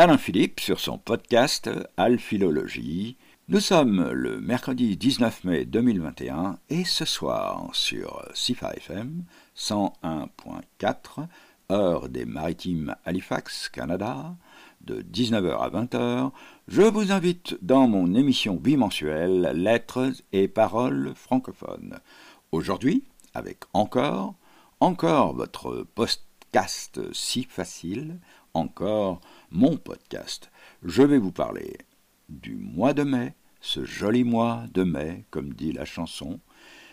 Alain Philippe sur son podcast Alphilologie. Nous sommes le mercredi 19 mai 2021 et ce soir sur CIFA FM 101.4, heure des maritimes Halifax, Canada, de 19h à 20h, je vous invite dans mon émission bimensuelle Lettres et paroles francophones. Aujourd'hui, avec encore, encore votre podcast si facile, encore mon podcast. Je vais vous parler du mois de mai, ce joli mois de mai, comme dit la chanson.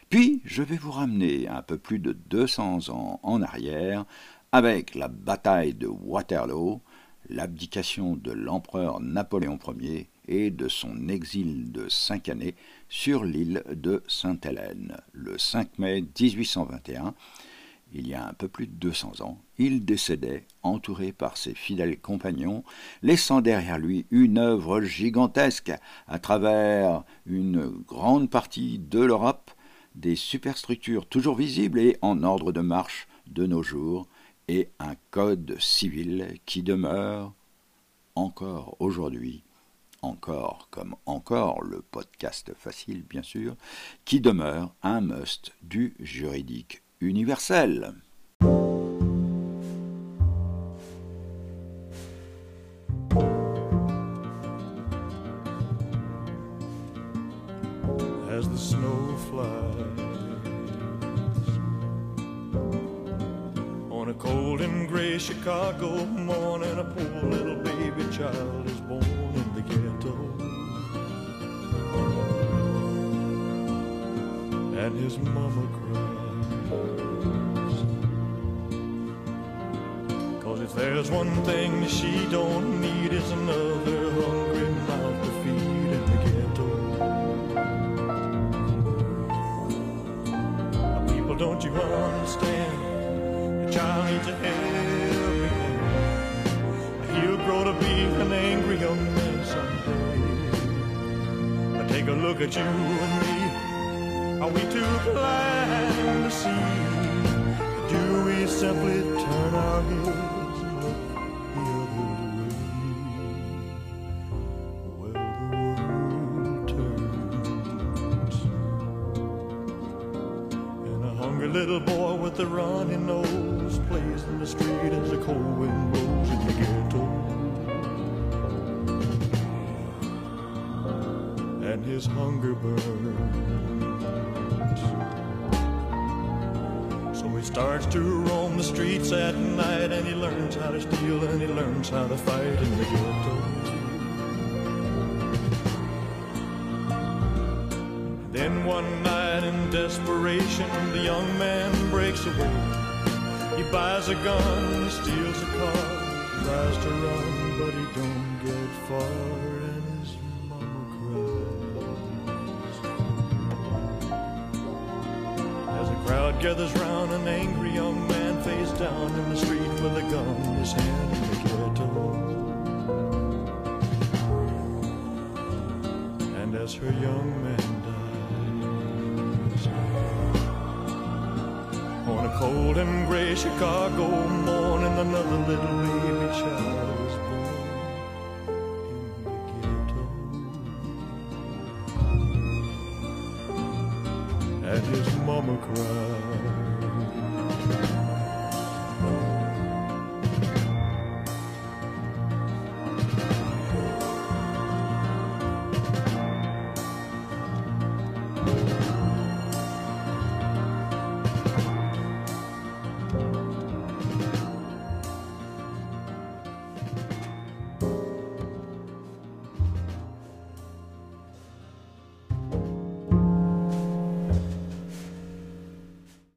Puis je vais vous ramener un peu plus de 200 ans en arrière avec la bataille de Waterloo, l'abdication de l'empereur Napoléon Ier et de son exil de cinq années sur l'île de Sainte-Hélène, le 5 mai 1821, il y a un peu plus de 200 ans, il décédait, entouré par ses fidèles compagnons, laissant derrière lui une œuvre gigantesque à travers une grande partie de l'Europe, des superstructures toujours visibles et en ordre de marche de nos jours, et un code civil qui demeure encore aujourd'hui, encore comme encore le podcast facile bien sûr, qui demeure un must du juridique universel. As the snow flies on a cold and gray Chicago morning, a poor little baby child is born in the ghetto. And his mama cries. If there's one thing she don't need is another hungry mouth to feed in the ghetto. People, don't you understand? The child needs a helping. He'll grow to be an angry young man someday. Now, take a look at you and me. Are we too blind to see? Do we simply turn our heads Hungry little boy with a runny nose plays in the street as the cold wind blows in the ghetto. And his hunger burns. So he starts to roam the streets at night and he learns how to steal and he learns how to fight in the ghetto. Then one night in desperation, the young man breaks away. He buys a gun, he steals a car, tries to run, but he don't get far, and his mama cries. As the crowd gathers round, an angry young man face down in the street with a gun in his hand in the ghetto. And as her young man dies, on a cold and gray Chicago morning, another little baby child was born in the ghetto. And his mama cries.